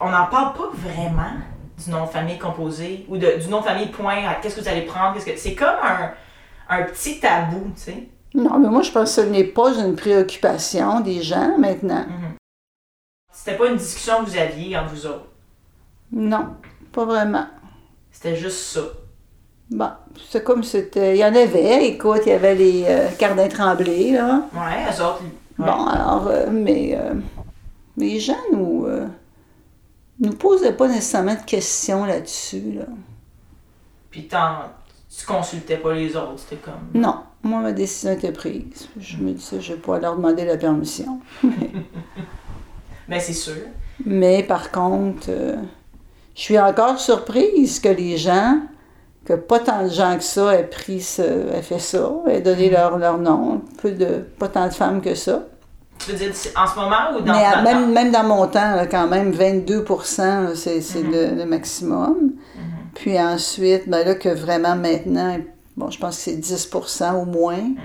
on n'en parle pas vraiment du nom de famille composé ou de, du nom de famille point à qu'est-ce que vous allez prendre. Qu'est-ce que... C'est comme un, un petit tabou, tu sais. Non, mais moi, je pense que ce n'est pas une préoccupation des gens maintenant. Mhm. C'était pas une discussion que vous aviez entre vous autres? Non, pas vraiment. C'était juste ça. Bon, c'est comme c'était. Il y en avait, écoute, il y avait les euh, Cardins Tremblay, là. Ouais, eux autres. ouais. Bon, alors, euh, mais euh, les gens nous, euh, nous posaient pas nécessairement de questions là-dessus, là. Puis tu consultais pas les autres, c'était comme. Non, moi, ma décision était prise. Je me disais, je vais pas leur demander la permission. Mais c'est sûr. Mais par contre, euh, je suis encore surprise que les gens, que pas tant de gens que ça aient pris ce, aient fait ça, aient donné leur, leur nom. Peu de, pas tant de femmes que ça. Tu veux dire en ce moment ou dans Mais à- même, même dans mon temps, là, quand même, 22 là, c'est c'est Mhm. le, le maximum. Puis ensuite, ben là, que vraiment maintenant, bon, je pense que c'est 10 au moins Mhm.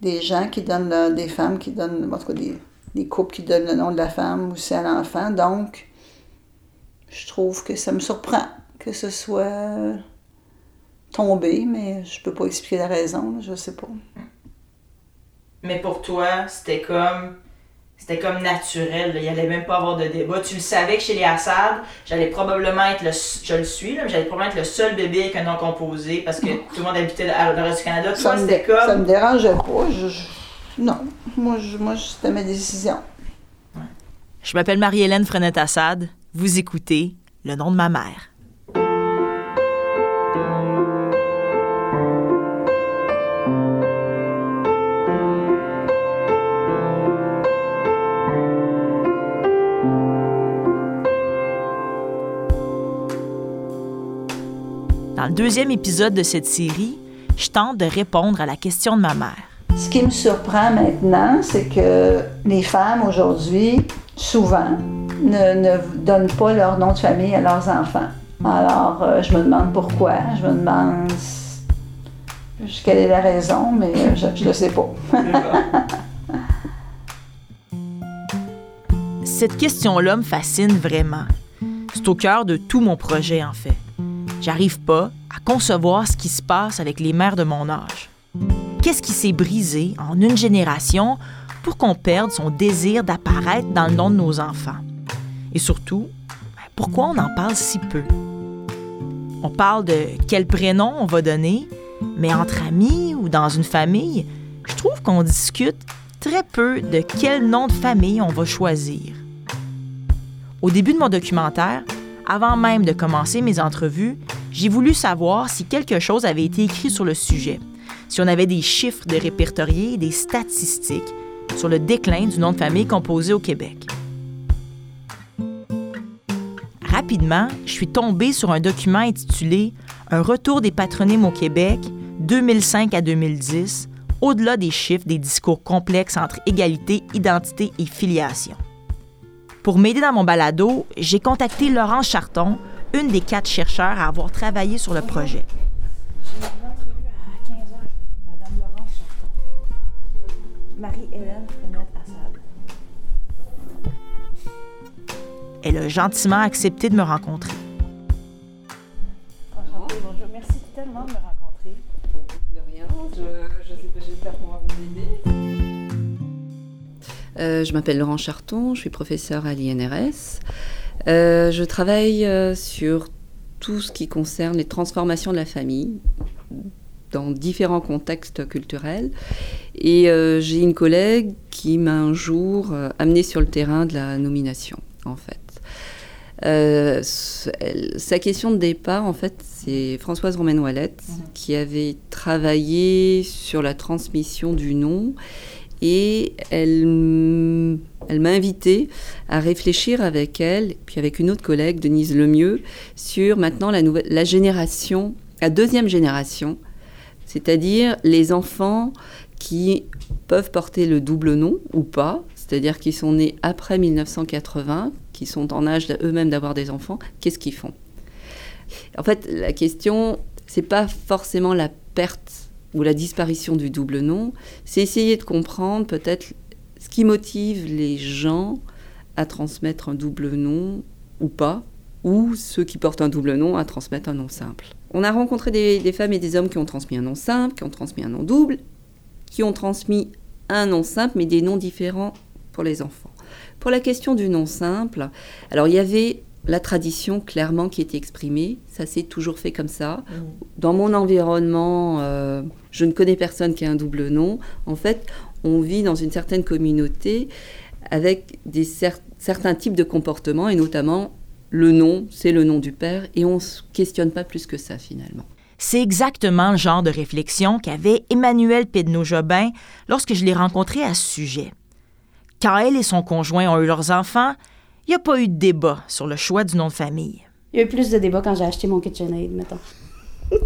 des gens qui donnent, des femmes qui donnent, en tout cas, des, des couples qui donnent le nom de la femme aussi à l'enfant. Donc, je trouve que ça me surprend que ce soit tombé, mais je peux pas expliquer la raison, là, je sais pas. Mais pour toi, c'était comme. C'était comme naturel, là. il allait même pas avoir de débat. Tu le savais que chez les Assad, j'allais probablement être le. Je le suis, là, mais j'allais probablement être le seul bébé avec un nom composé parce que tout le monde habitait à le reste du Canada. Ça me, c'était dé- ça comme. me dérangeait pas. je- je- non, moi, je, moi c'était ma décision. Je m'appelle Marie-Hélène Frenette-Assad. Vous écoutez Le nom de ma mère. Dans le deuxième épisode de cette série, je tente de répondre à la question de ma mère. Ce qui me surprend maintenant, c'est que les femmes aujourd'hui, souvent, ne, ne donnent pas leur nom de famille à leurs enfants. Alors, euh, je me demande pourquoi. Je me demande quelle est la raison, mais je ne le sais pas. Cette question-là me fascine vraiment. C'est au cœur de tout mon projet, en fait. J'arrive pas à concevoir ce qui se passe avec les mères de mon âge. Qu'est-ce qui s'est brisé en une génération pour qu'on perde son désir d'apparaître dans le nom de nos enfants? Et surtout, ben, pourquoi on en parle si peu? On parle de quel prénom on va donner, mais entre amis ou dans une famille, je trouve qu'on discute très peu de quel nom de famille on va choisir. Au début de mon documentaire, avant même de commencer mes entrevues, j'ai voulu savoir si quelque chose avait été écrit sur le sujet, si on avait des chiffres de répertoriés, des statistiques sur le déclin du nom de famille composé au Québec. Rapidement, je suis tombée sur un document intitulé Un retour des patronymes au Québec 2005 à 2010, au-delà des chiffres des discours complexes entre égalité, identité et filiation. Pour m'aider dans mon balado, j'ai contacté Laurence Charton, une des quatre chercheurs à avoir travaillé sur le projet. J'ai une entrevue à 15h avec Mme Laurence Charton. Marie-Hélène Frenette-Assad. Elle a gentiment accepté de me rencontrer. Enchantée, bonjour. Merci tellement de me rencontrer. De rien, je, je sais pas, j'espère pouvoir vous aider. Euh, je m'appelle Laurent Charton, je suis professeur à l'INRS. Euh, je travaille euh, sur tout ce qui concerne les transformations de la famille dans différents contextes culturels. Et j'ai une collègue qui m'a un jour amenée sur le terrain de la nomination, en fait. Euh, sa question de départ, en fait, c'est Françoise Romaine-Ouellette qui avait travaillé sur la transmission du nom et elle, m'a invité à réfléchir avec elle, puis avec une autre collègue, Denise Lemieux, sur maintenant la, nouvelle, la génération, la deuxième génération, c'est-à-dire les enfants qui peuvent porter le double nom ou pas, c'est-à-dire qui sont nés après 1980, qui sont en âge eux-mêmes d'avoir des enfants, qu'est-ce qu'ils font? En fait, la question, c'est pas forcément la perte ou la disparition du double nom, c'est essayer de comprendre peut-être ce qui motive les gens à transmettre un double nom ou pas, ou ceux qui portent un double nom à transmettre un nom simple. On a rencontré des, femmes et des hommes qui ont transmis un nom simple, qui ont transmis un nom double, qui ont transmis un nom simple, mais des noms différents pour les enfants. Pour la question du nom simple, alors il y avait la tradition clairement qui était exprimée, ça s'est toujours fait comme ça. Mmh. Dans mon environnement, euh, je ne connais personne qui a un double nom. En fait, on vit dans une certaine communauté avec des certains types de comportements, et notamment le nom, c'est le nom du père, et on ne se questionne pas plus que ça finalement. C'est exactement le genre de réflexion qu'avait Emmanuel Pedneau-Jobin lorsque je l'ai rencontré à ce sujet. Quand elle et son conjoint ont eu leurs enfants, il n'y a pas eu de débat sur le choix du nom de famille. Il y a eu plus de débats quand j'ai acheté mon KitchenAid, mettons.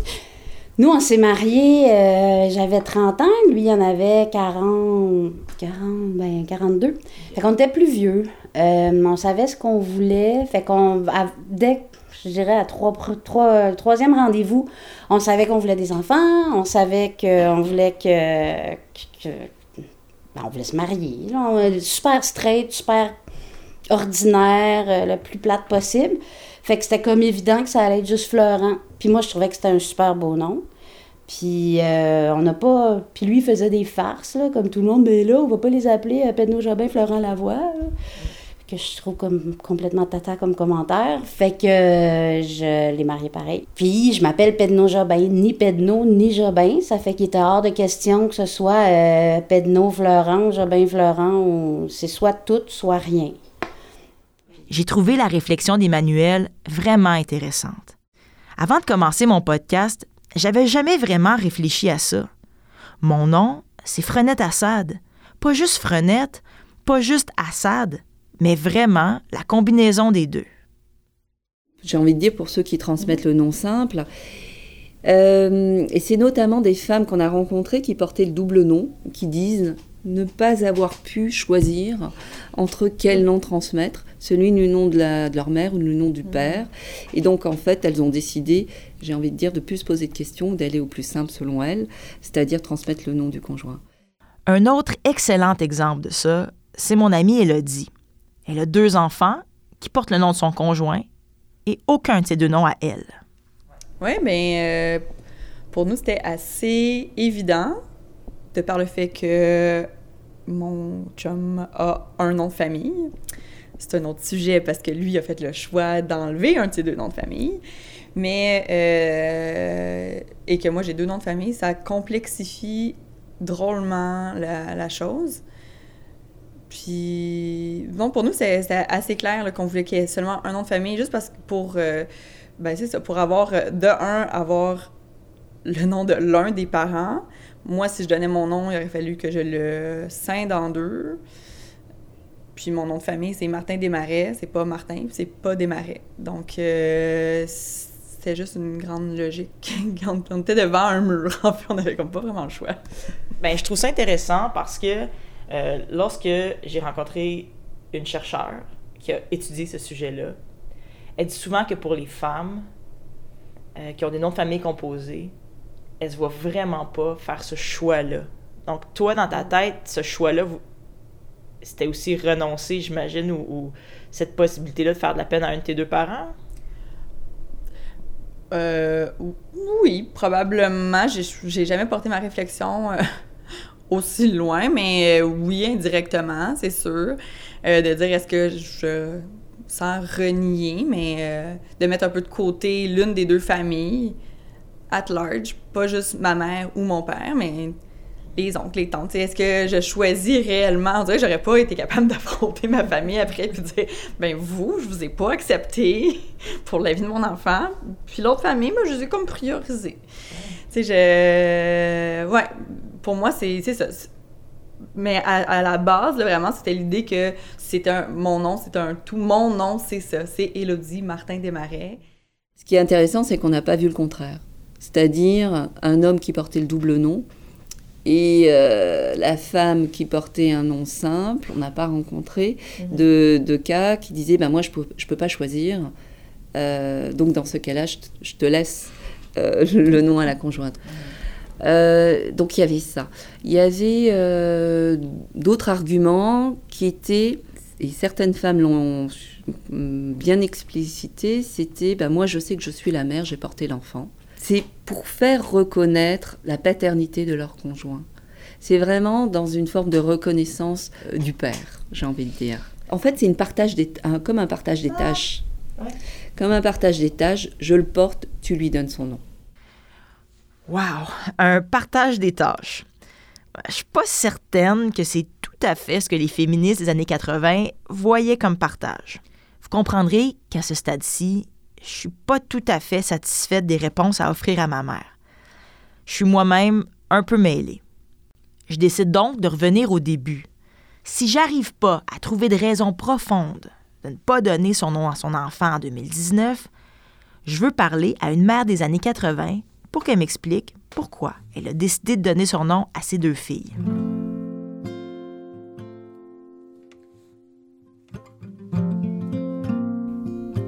Nous, on s'est mariés, euh, j'avais 30 ans, lui, il en avait 40, 40, ben 42. Fait qu'on était plus vieux. Euh, on savait ce qu'on voulait. Fait qu'on, dès, je dirais, à trois, trois, troisième rendez-vous, on savait qu'on voulait des enfants, on savait qu'on voulait que, ben, on voulait se marier. super straight, super ordinaire, euh, le plus plate possible. Fait que c'était comme évident que ça allait être juste Florent. Puis moi, je trouvais que c'était un super beau nom. Puis euh, on n'a pas. Puis lui, il faisait des farces, là, comme tout le monde. Mais là, on va pas les appeler euh, Pedno Jobin, Florent Lavoie. Que je trouve comme complètement tata comme commentaire. Fait que euh, je l'ai marié pareil. Puis je m'appelle Pedno Jobin, ni Pedno, ni Jobin. Ça fait qu'il était hors de question que ce soit Pedno Florent, Jobin Florent, c'est soit tout, soit rien. J'ai trouvé la réflexion d'Emmanuel vraiment intéressante. Avant de commencer mon podcast, j'avais jamais vraiment réfléchi à ça. Mon nom, c'est Frenette Assad. Pas juste Frenette, pas juste Assad, mais vraiment la combinaison des deux. J'ai envie de dire pour ceux qui transmettent le nom simple, euh, et c'est notamment des femmes qu'on a rencontrées qui portaient le double nom, qui disent ne pas avoir pu choisir entre quel nom transmettre, celui du nom de, leur mère ou le nom du mmh. père. Et donc, en fait, elles ont décidé, j'ai envie de dire, de plus se poser de questions, d'aller au plus simple selon elles, c'est-à-dire transmettre le nom du conjoint. Un autre excellent exemple de ça, c'est mon amie Elodie. Elle a deux enfants qui portent le nom de son conjoint et aucun de ces deux noms à elle. Oui, mais euh, pour nous, c'était assez évident de par le fait que mon chum a un nom de famille. C'est un autre sujet parce que lui a fait le choix d'enlever un de ses deux noms de famille. Mais, euh, et que moi j'ai deux noms de famille, ça complexifie drôlement la, chose. Puis, donc pour nous, c'est assez clair qu'on voulait qu'il y ait seulement un nom de famille, juste parce que pour, euh, ben c'est ça, pour avoir, de un, avoir le nom de l'un des parents, moi, si je donnais mon nom, il aurait fallu que je le scinde en deux. Puis mon nom de famille, c'est Martin Desmarais. C'est pas Martin, c'est pas Desmarais. Donc, euh, c'était juste une grande logique. on était devant un mur, en fait, on avait pas vraiment le choix. Ben, je trouve ça intéressant parce que euh, lorsque j'ai rencontré une chercheure qui a étudié ce sujet-là, elle dit souvent que pour les femmes euh, qui ont des noms de famille composés, elle se voit vraiment pas faire ce choix-là. Donc, toi, dans ta tête, ce choix-là, c'était aussi renoncer, j'imagine, ou, cette possibilité-là de faire de la peine à un de tes deux parents? Euh, oui, probablement. J'ai jamais porté ma réflexion euh, aussi loin, mais euh, oui, indirectement, c'est sûr. de dire est-ce que je, sans renier, mais de mettre un peu de côté l'une des deux familles, at large, pas juste ma mère ou mon père, mais les oncles, les tantes. Est-ce que je choisis réellement? On dirait que j'aurais pas été capable d'affronter ma famille après et dire ben vous, je vous ai pas accepté pour la vie de mon enfant. Puis l'autre famille, moi, je les ai comme priorisés. Tu sais, je. Ouais, pour moi, c'est ça. Mais à, la base, vraiment, c'était l'idée que c'est un mon nom, c'est un tout. Mon nom, c'est ça. C'est Élodie Martin Desmarais. Ce qui est intéressant, c'est qu'on n'a pas vu le contraire c'est-à-dire un homme qui portait le double nom et euh, la femme qui portait un nom simple. On n'a pas rencontré mhm. de, cas qui disaient ben moi je peux, je peux pas choisir. Euh, donc dans ce cas-là, je, te laisse euh, le nom à la conjointe. donc il y avait ça. Il y avait d'autres arguments qui étaient et certaines femmes l'ont bien explicité, c'était ben, moi je sais que je suis la mère, j'ai porté l'enfant. C'est pour faire reconnaître la paternité de leur conjoint. C'est vraiment dans une forme de reconnaissance euh, du père, j'ai envie de dire. En fait, c'est une partage des, comme un partage des tâches. Comme un partage des tâches, je le porte, tu lui donnes son nom. Wow, un partage des tâches. Je suis pas certaine que c'est tout à fait ce que les féministes des années 80 voyaient comme partage. Vous comprendrez qu'à ce stade-ci, je suis pas tout à fait satisfaite des réponses à offrir à ma mère. Je suis moi-même un peu mêlée. Je décide donc de revenir au début. Si j'arrive pas à trouver de raison profonde de ne pas donner son nom à son enfant en 2019, je veux parler à une mère des années 80 pour qu'elle m'explique pourquoi elle a décidé de donner son nom à ses deux filles.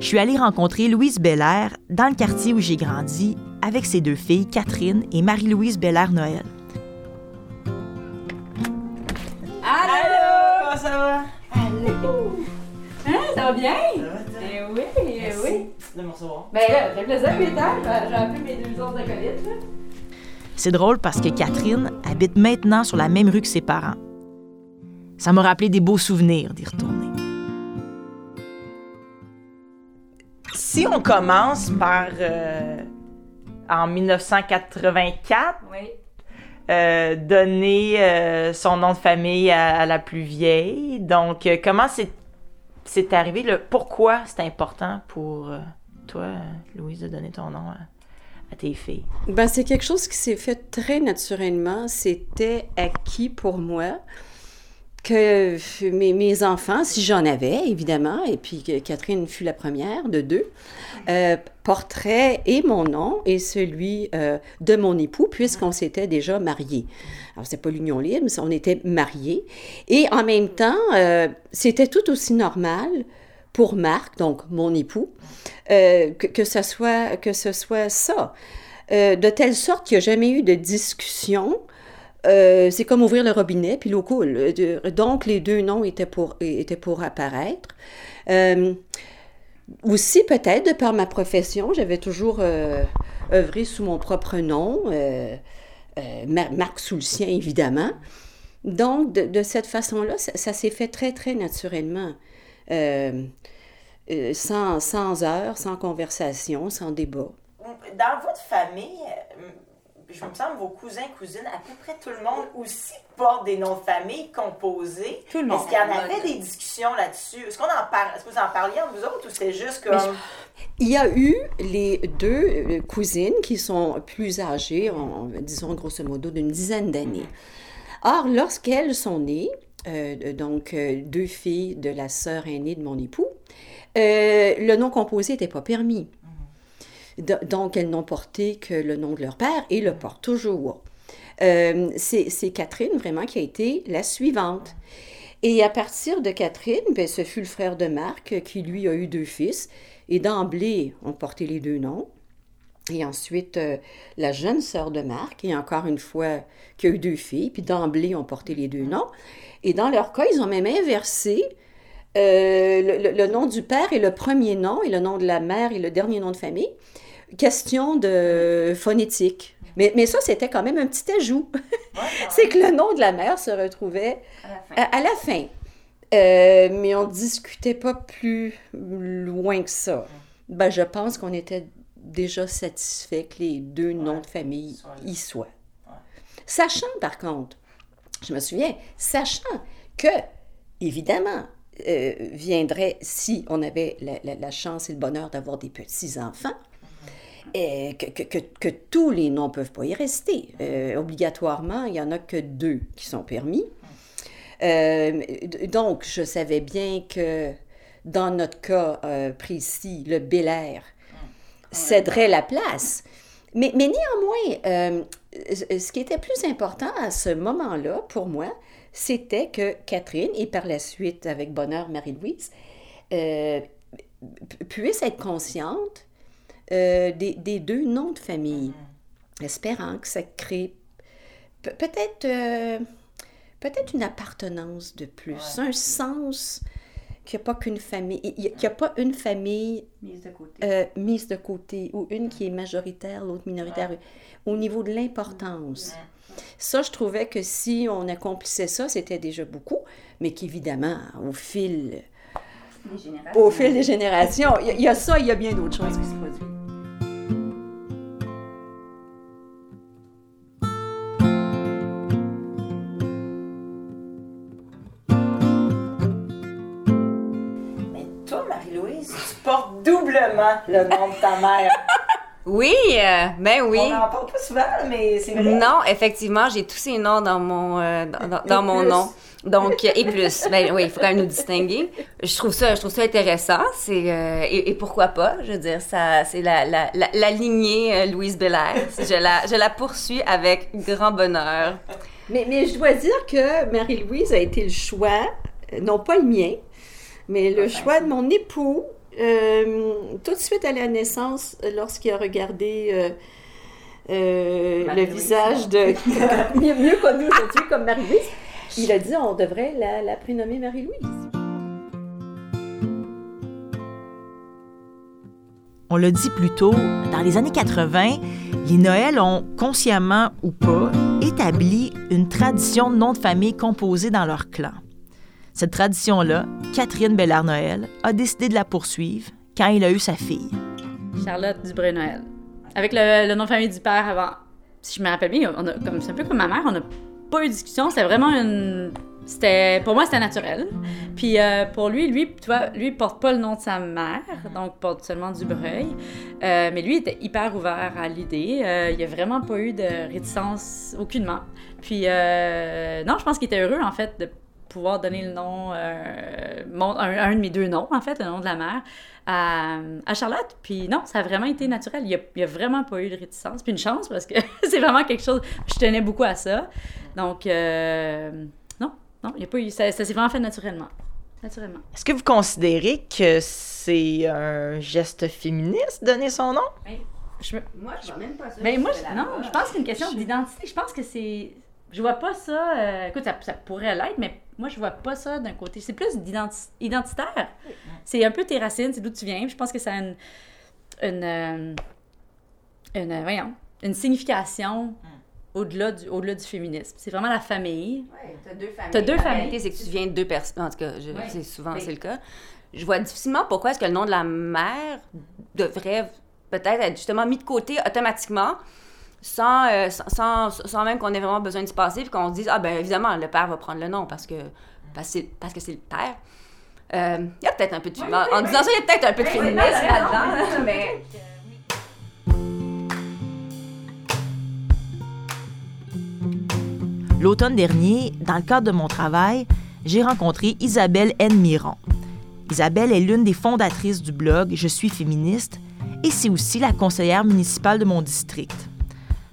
Je suis allée rencontrer Louise Belair dans le quartier où j'ai grandi avec ses deux filles, Catherine et Marie-Louise Belair-Noël. Allô! Comment ça va? Allô! Hein, ça va bien? Ça va, toi? Eh oui, eh Merci oui. de me recevoir. Ben là, j'ai plaisir, Peter. J'ai appelé mes deux autres acolytes, là. C'est drôle parce que Catherine habite maintenant sur la même rue que ses parents. Ça m'a rappelé des beaux souvenirs d'y retourner. Si on commence par euh, en 1984, Oui. euh, donner euh, son nom de famille à, à la plus vieille. Donc, euh, comment c'est, c'est arrivé? Le, pourquoi c'est important pour euh, toi, Louise, de donner ton nom à, à tes filles? Ben, c'est quelque chose qui s'est fait très naturellement. C'était acquis pour moi? Que mes, mes enfants, si j'en avais, évidemment, et puis que Catherine fut la première de deux, euh, porteraient et mon nom et celui euh, de mon époux, puisqu'on s'était déjà mariés. Alors, c'est pas l'union libre, mais on était mariés. Et en même temps, euh, c'était tout aussi normal pour Marc, donc mon époux, euh, que, ce soit, que ce soit ça. Euh, de telle sorte qu'il n'y a jamais eu de discussion. Euh, c'est comme ouvrir le robinet, puis l'eau coule. Euh, Donc, les deux noms étaient pour, étaient pour apparaître. Euh, aussi, peut-être, de par ma profession, j'avais toujours œuvré sous mon propre nom, Mar- Marc sien, évidemment. Donc, de, cette façon-là, ça, ça s'est fait très, très naturellement. Sans, sans heures, sans conversation, sans débat. Dans votre famille, je me semble vos cousins, cousines, à peu près tout le monde aussi porte des noms de famille composés. Tout le monde. Est-ce qu'il y en avait des discussions là-dessus? Est-ce qu'on en parle? Est-ce que vous en parliez entre vous autres ou c'est juste comme. Il y a eu les deux euh, cousines qui sont plus âgées, en- disons grosso modo d'une dizaine d'années. Or, lorsqu'elles sont nées, euh, donc euh, deux filles de la sœur aînée de mon époux, euh, le nom composé n'était pas permis. Do- Donc, elles n'ont porté que le nom de leur père et le portent toujours. Euh, c'est c'est Catherine vraiment qui a été la suivante. Et à partir de Catherine, ben, ce fut le frère de Marc qui, lui, a eu deux fils. Et d'emblée, on portait les deux noms. Et ensuite, euh, la jeune sœur de Marc, et encore une fois, qui a eu deux filles. Puis d'emblée, on portait les deux noms. Et dans leur cas, ils ont même inversé euh, le, le- le nom du père et le premier nom, et le nom de la mère et le dernier nom de famille. Question de phonétique. Mais, mais ça, c'était quand même un petit ajout. C'est que le nom de la mère se retrouvait À la fin. Euh, mais on discutait pas plus loin que ça. Ben, je pense qu'on était déjà satisfait que les deux noms de famille y soient. Sachant, par contre, je me souviens, sachant que, évidemment, euh, viendrait, si on avait la, la- la chance et le bonheur d'avoir des petits-enfants, euh, que, que- que- que tous les noms ne peuvent pas y rester. Euh, obligatoirement, il n'y en a que deux qui sont permis. Euh, donc, je savais bien que dans notre cas euh, précis, le Bel Air céderait la place. Mais, mais néanmoins, ce qui était plus important à ce moment-là, pour moi, c'était que Catherine, et par la suite avec bonheur Marie-Louise, euh, pu- puisse être consciente euh, des, des deux noms de famille, espérant que ça crée pe- peut-être euh, peut-être une appartenance de plus, un sens qu'il n'y a pas qu'une famille, qu'il a pas une famille Mise de côté. euh, mise de côté ou une qui est majoritaire, l'autre minoritaire, au niveau de l'importance. Ça, je trouvais que si on accomplissait ça, c'était déjà beaucoup, mais qu'évidemment, au fil, au fil des générations, il y y, a ça, il y a bien d'autres choses qui se produisent. Doublement le nom de ta mère. Oui, euh, ben oui. On n'en parle pas souvent, mais c'est vrai. Non, effectivement, j'ai tous ces noms dans mon, euh, dans, dans- dans mon plus. nom. Donc, et plus. Ben oui, il faut quand même nous distinguer. Je trouve ça, je trouve ça intéressant. C'est, euh, et, et pourquoi pas? Je veux dire, ça, c'est la, la, la, la lignée euh, Louise Belair. Je la, je la poursuis avec grand bonheur. Mais, mais je dois dire que Marie-Louise a été le choix, non pas le mien, mais le choix de mon époux. Euh, tout de suite à la naissance, euh, lorsqu'il a regardé euh, euh, le visage de mieux, mieux connu aujourd'hui comme Marie-Louise, il a dit on devrait la, la prénommer Marie-Louise. On l'a dit plus tôt, dans les années 80, les Noëls ont, consciemment ou pas, établi une tradition de nom de famille composée dans leur clan. Cette tradition-là, Catherine Bellard-Noël a décidé de la poursuivre quand il a eu sa fille. Charlotte Dubreuil-Noël. Avec le, nom de famille du père avant. Si je me rappelle bien, c'est un peu comme ma mère, on n'a pas eu de discussion. C'était vraiment une. C'était, pour moi, c'était naturel. Puis euh, pour lui, lui, tu vois, lui, porte pas le nom de sa mère, donc porte seulement Dubreuil. Euh, mais lui, était hyper ouvert à l'idée. Euh, il a vraiment pas eu de réticence, aucunement. Puis, euh, non, je pense qu'il était heureux, en fait, de pouvoir donner le nom, euh, mon- un, un de mes deux noms, en fait, le nom de la mère, à, à Charlotte. Puis non, ça a vraiment été naturel. Il n'y a, il y a vraiment pas eu de réticence. Puis une chance, parce que c'est vraiment quelque chose, je tenais beaucoup à ça. Donc, euh, non, non, il y a pas eu, ça, ça s'est vraiment fait naturellement. Naturellement. Est-ce que vous considérez que c'est un geste féministe donner son nom? Je me- Moi, je vois même pas ça. Mais moi, je- non, je pense que c'est une question d'identité. Je pense que c'est. Je vois pas ça. euh, écoute, ça, ça pourrait l'être, mais moi, je vois pas ça d'un côté. C'est plus identitaire. C'est un peu tes racines, c'est d'où tu viens. Je pense que ça a une. Une. euh, une, voyons, une signification au-delà du, au-delà du féminisme. C'est vraiment la famille. Ouais, t'as deux familles. T'as deux familles. c'est que tu viens de deux personnes. En tout cas, je- c'est souvent Oui. c'est le cas. Je vois difficilement pourquoi est-ce que le nom de la mère devrait peut-être être justement mis de côté automatiquement. Sans, euh, sans, sans, sans même qu'on ait vraiment besoin de se passer, puis qu'on se dise, ah ben évidemment, le père va prendre le nom parce que parce, que c'est- parce que c'est le père. Euh, Il y a peut-être un peu de... en, en disant ça, il y a peut-être un peu de féminisme là-dedans, mais... L'automne dernier, dans le cadre de mon travail, j'ai rencontré Isabelle N. Miron. Isabelle est l'une des fondatrices du blog Je suis féministe et c'est aussi la conseillère municipale de mon district.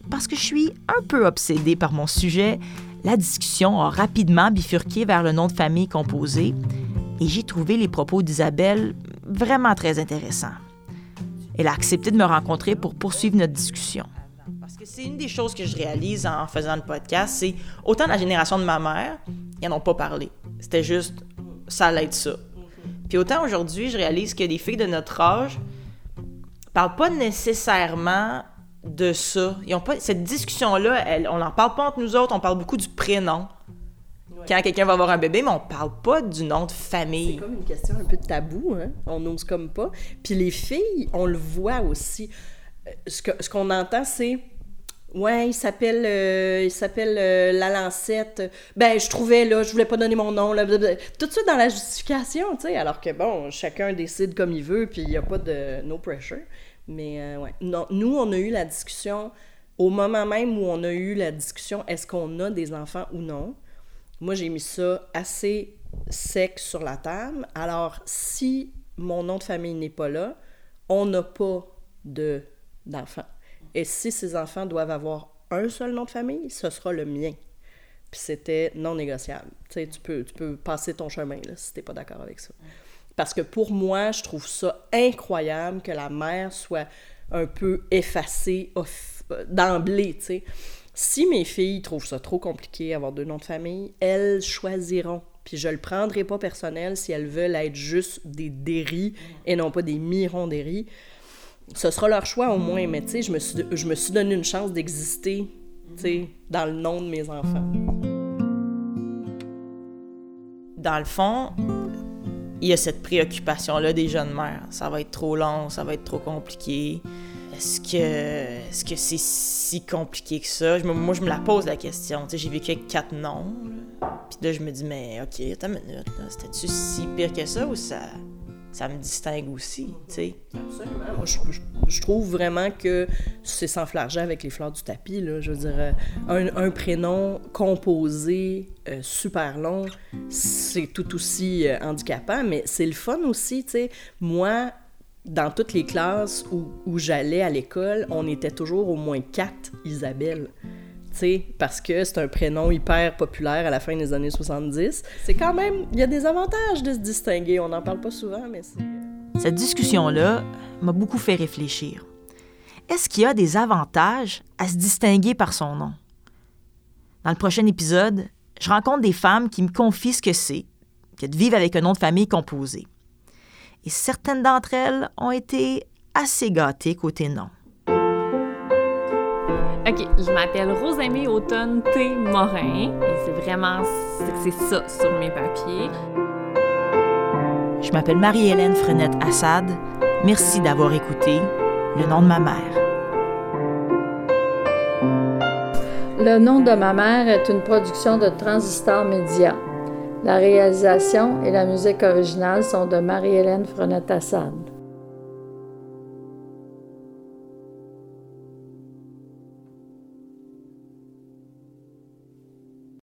Parce que je suis un peu obsédée par mon sujet, la discussion a rapidement bifurqué vers le nom de famille composé et j'ai trouvé les propos d'Isabelle vraiment très intéressants. Elle a accepté de me rencontrer pour poursuivre notre discussion. Parce que c'est une des choses que je réalise en faisant le podcast, c'est autant la génération de ma mère, ils n'en ont pas parlé. C'était juste, ça allait être ça. Puis autant aujourd'hui, je réalise que les filles de notre âge parlent pas nécessairement de ça. Ils ont pas, cette discussion-là, elle- on n'en parle pas entre nous autres, on parle beaucoup du prénom. Quand quelqu'un va avoir un bébé, mais on parle pas du nom de C'est famille. comme une question un peu de tabou, hein? On n'ose comme pas. Puis les filles, on le voit aussi. Euh, Ce que- ce qu'on entend, c'est Ouais, il s'appelle euh, il s'appelle euh, la lancette. Ben, je trouvais là, je voulais pas donner mon nom là, blablabla. tout de suite dans la justification, tu sais, alors que bon, chacun décide comme il veut puis il y a pas de no pressure. Mais euh, ouais, nous on a eu la discussion au moment même où on a eu la discussion est-ce qu'on a des enfants ou non? Moi, j'ai mis ça assez sec sur la table. Alors, si mon nom de famille n'est pas là, on n'a pas de d'enfants. Et si ces enfants doivent avoir un seul nom de famille, ce sera le mien. Puis c'était non négociable. Tu sais, tu peux, tu peux passer ton chemin là, si t'es pas d'accord avec ça. Parce que pour moi, je trouve ça incroyable que la mère soit un peu effacée off- d'emblée, tu sais. Si mes filles trouvent ça trop compliqué avoir deux noms de famille, elles choisiront Puis je le prendrai pas personnel si elles veulent être juste des déris et non pas des mirons Ce sera leur choix au moins, mais tu sais, je me suis, je me suis donné une chance d'exister, tu sais, dans le nom de mes enfants. Dans le fond, il y a cette préoccupation-là des jeunes mères. Ça va être trop long, ça va être trop compliqué. Est-ce que est-ce c'est si compliqué que ça? moi, je me la pose la question. J'ai vécu avec quatre noms. Puis là, je me dis, mais OK, attends une minute. C'était-tu si pire que ça ou ça, ça me distingue aussi? sais? Absolument. Moi, je, trouve vraiment que c'est sans flarger avec les fleurs du tapis. Là. Je veux dire, euh, un, prénom composé euh, super long, c'est tout aussi euh, handicapant, mais c'est le fun aussi. sais. Moi, dans toutes les classes où, j'allais à l'école, on était toujours au moins quatre Isabelle. sais, parce que c'est un prénom hyper populaire à la fin des années 70. C'est quand même, il y a des avantages de se distinguer. On n'en parle pas souvent, mais c'est... Cette discussion-là m'a beaucoup fait réfléchir. Est-ce qu'il y a des avantages à se distinguer par son nom? Dans le prochain épisode, je rencontre des femmes qui me confient ce que c'est que de vivre avec un nom de famille composé et certaines d'entre elles ont été assez gâtées côté nom. OK, je m'appelle Rosamie Automne T. Morin et c'est vraiment c'est ça sur mes papiers. Je m'appelle Marie-Hélène Frenette Assad. Merci d'avoir écouté Le nom de ma mère. Le nom de ma mère est une production de Transistor Média. La réalisation et la musique originale sont de Marie-Hélène Frenette-Assad.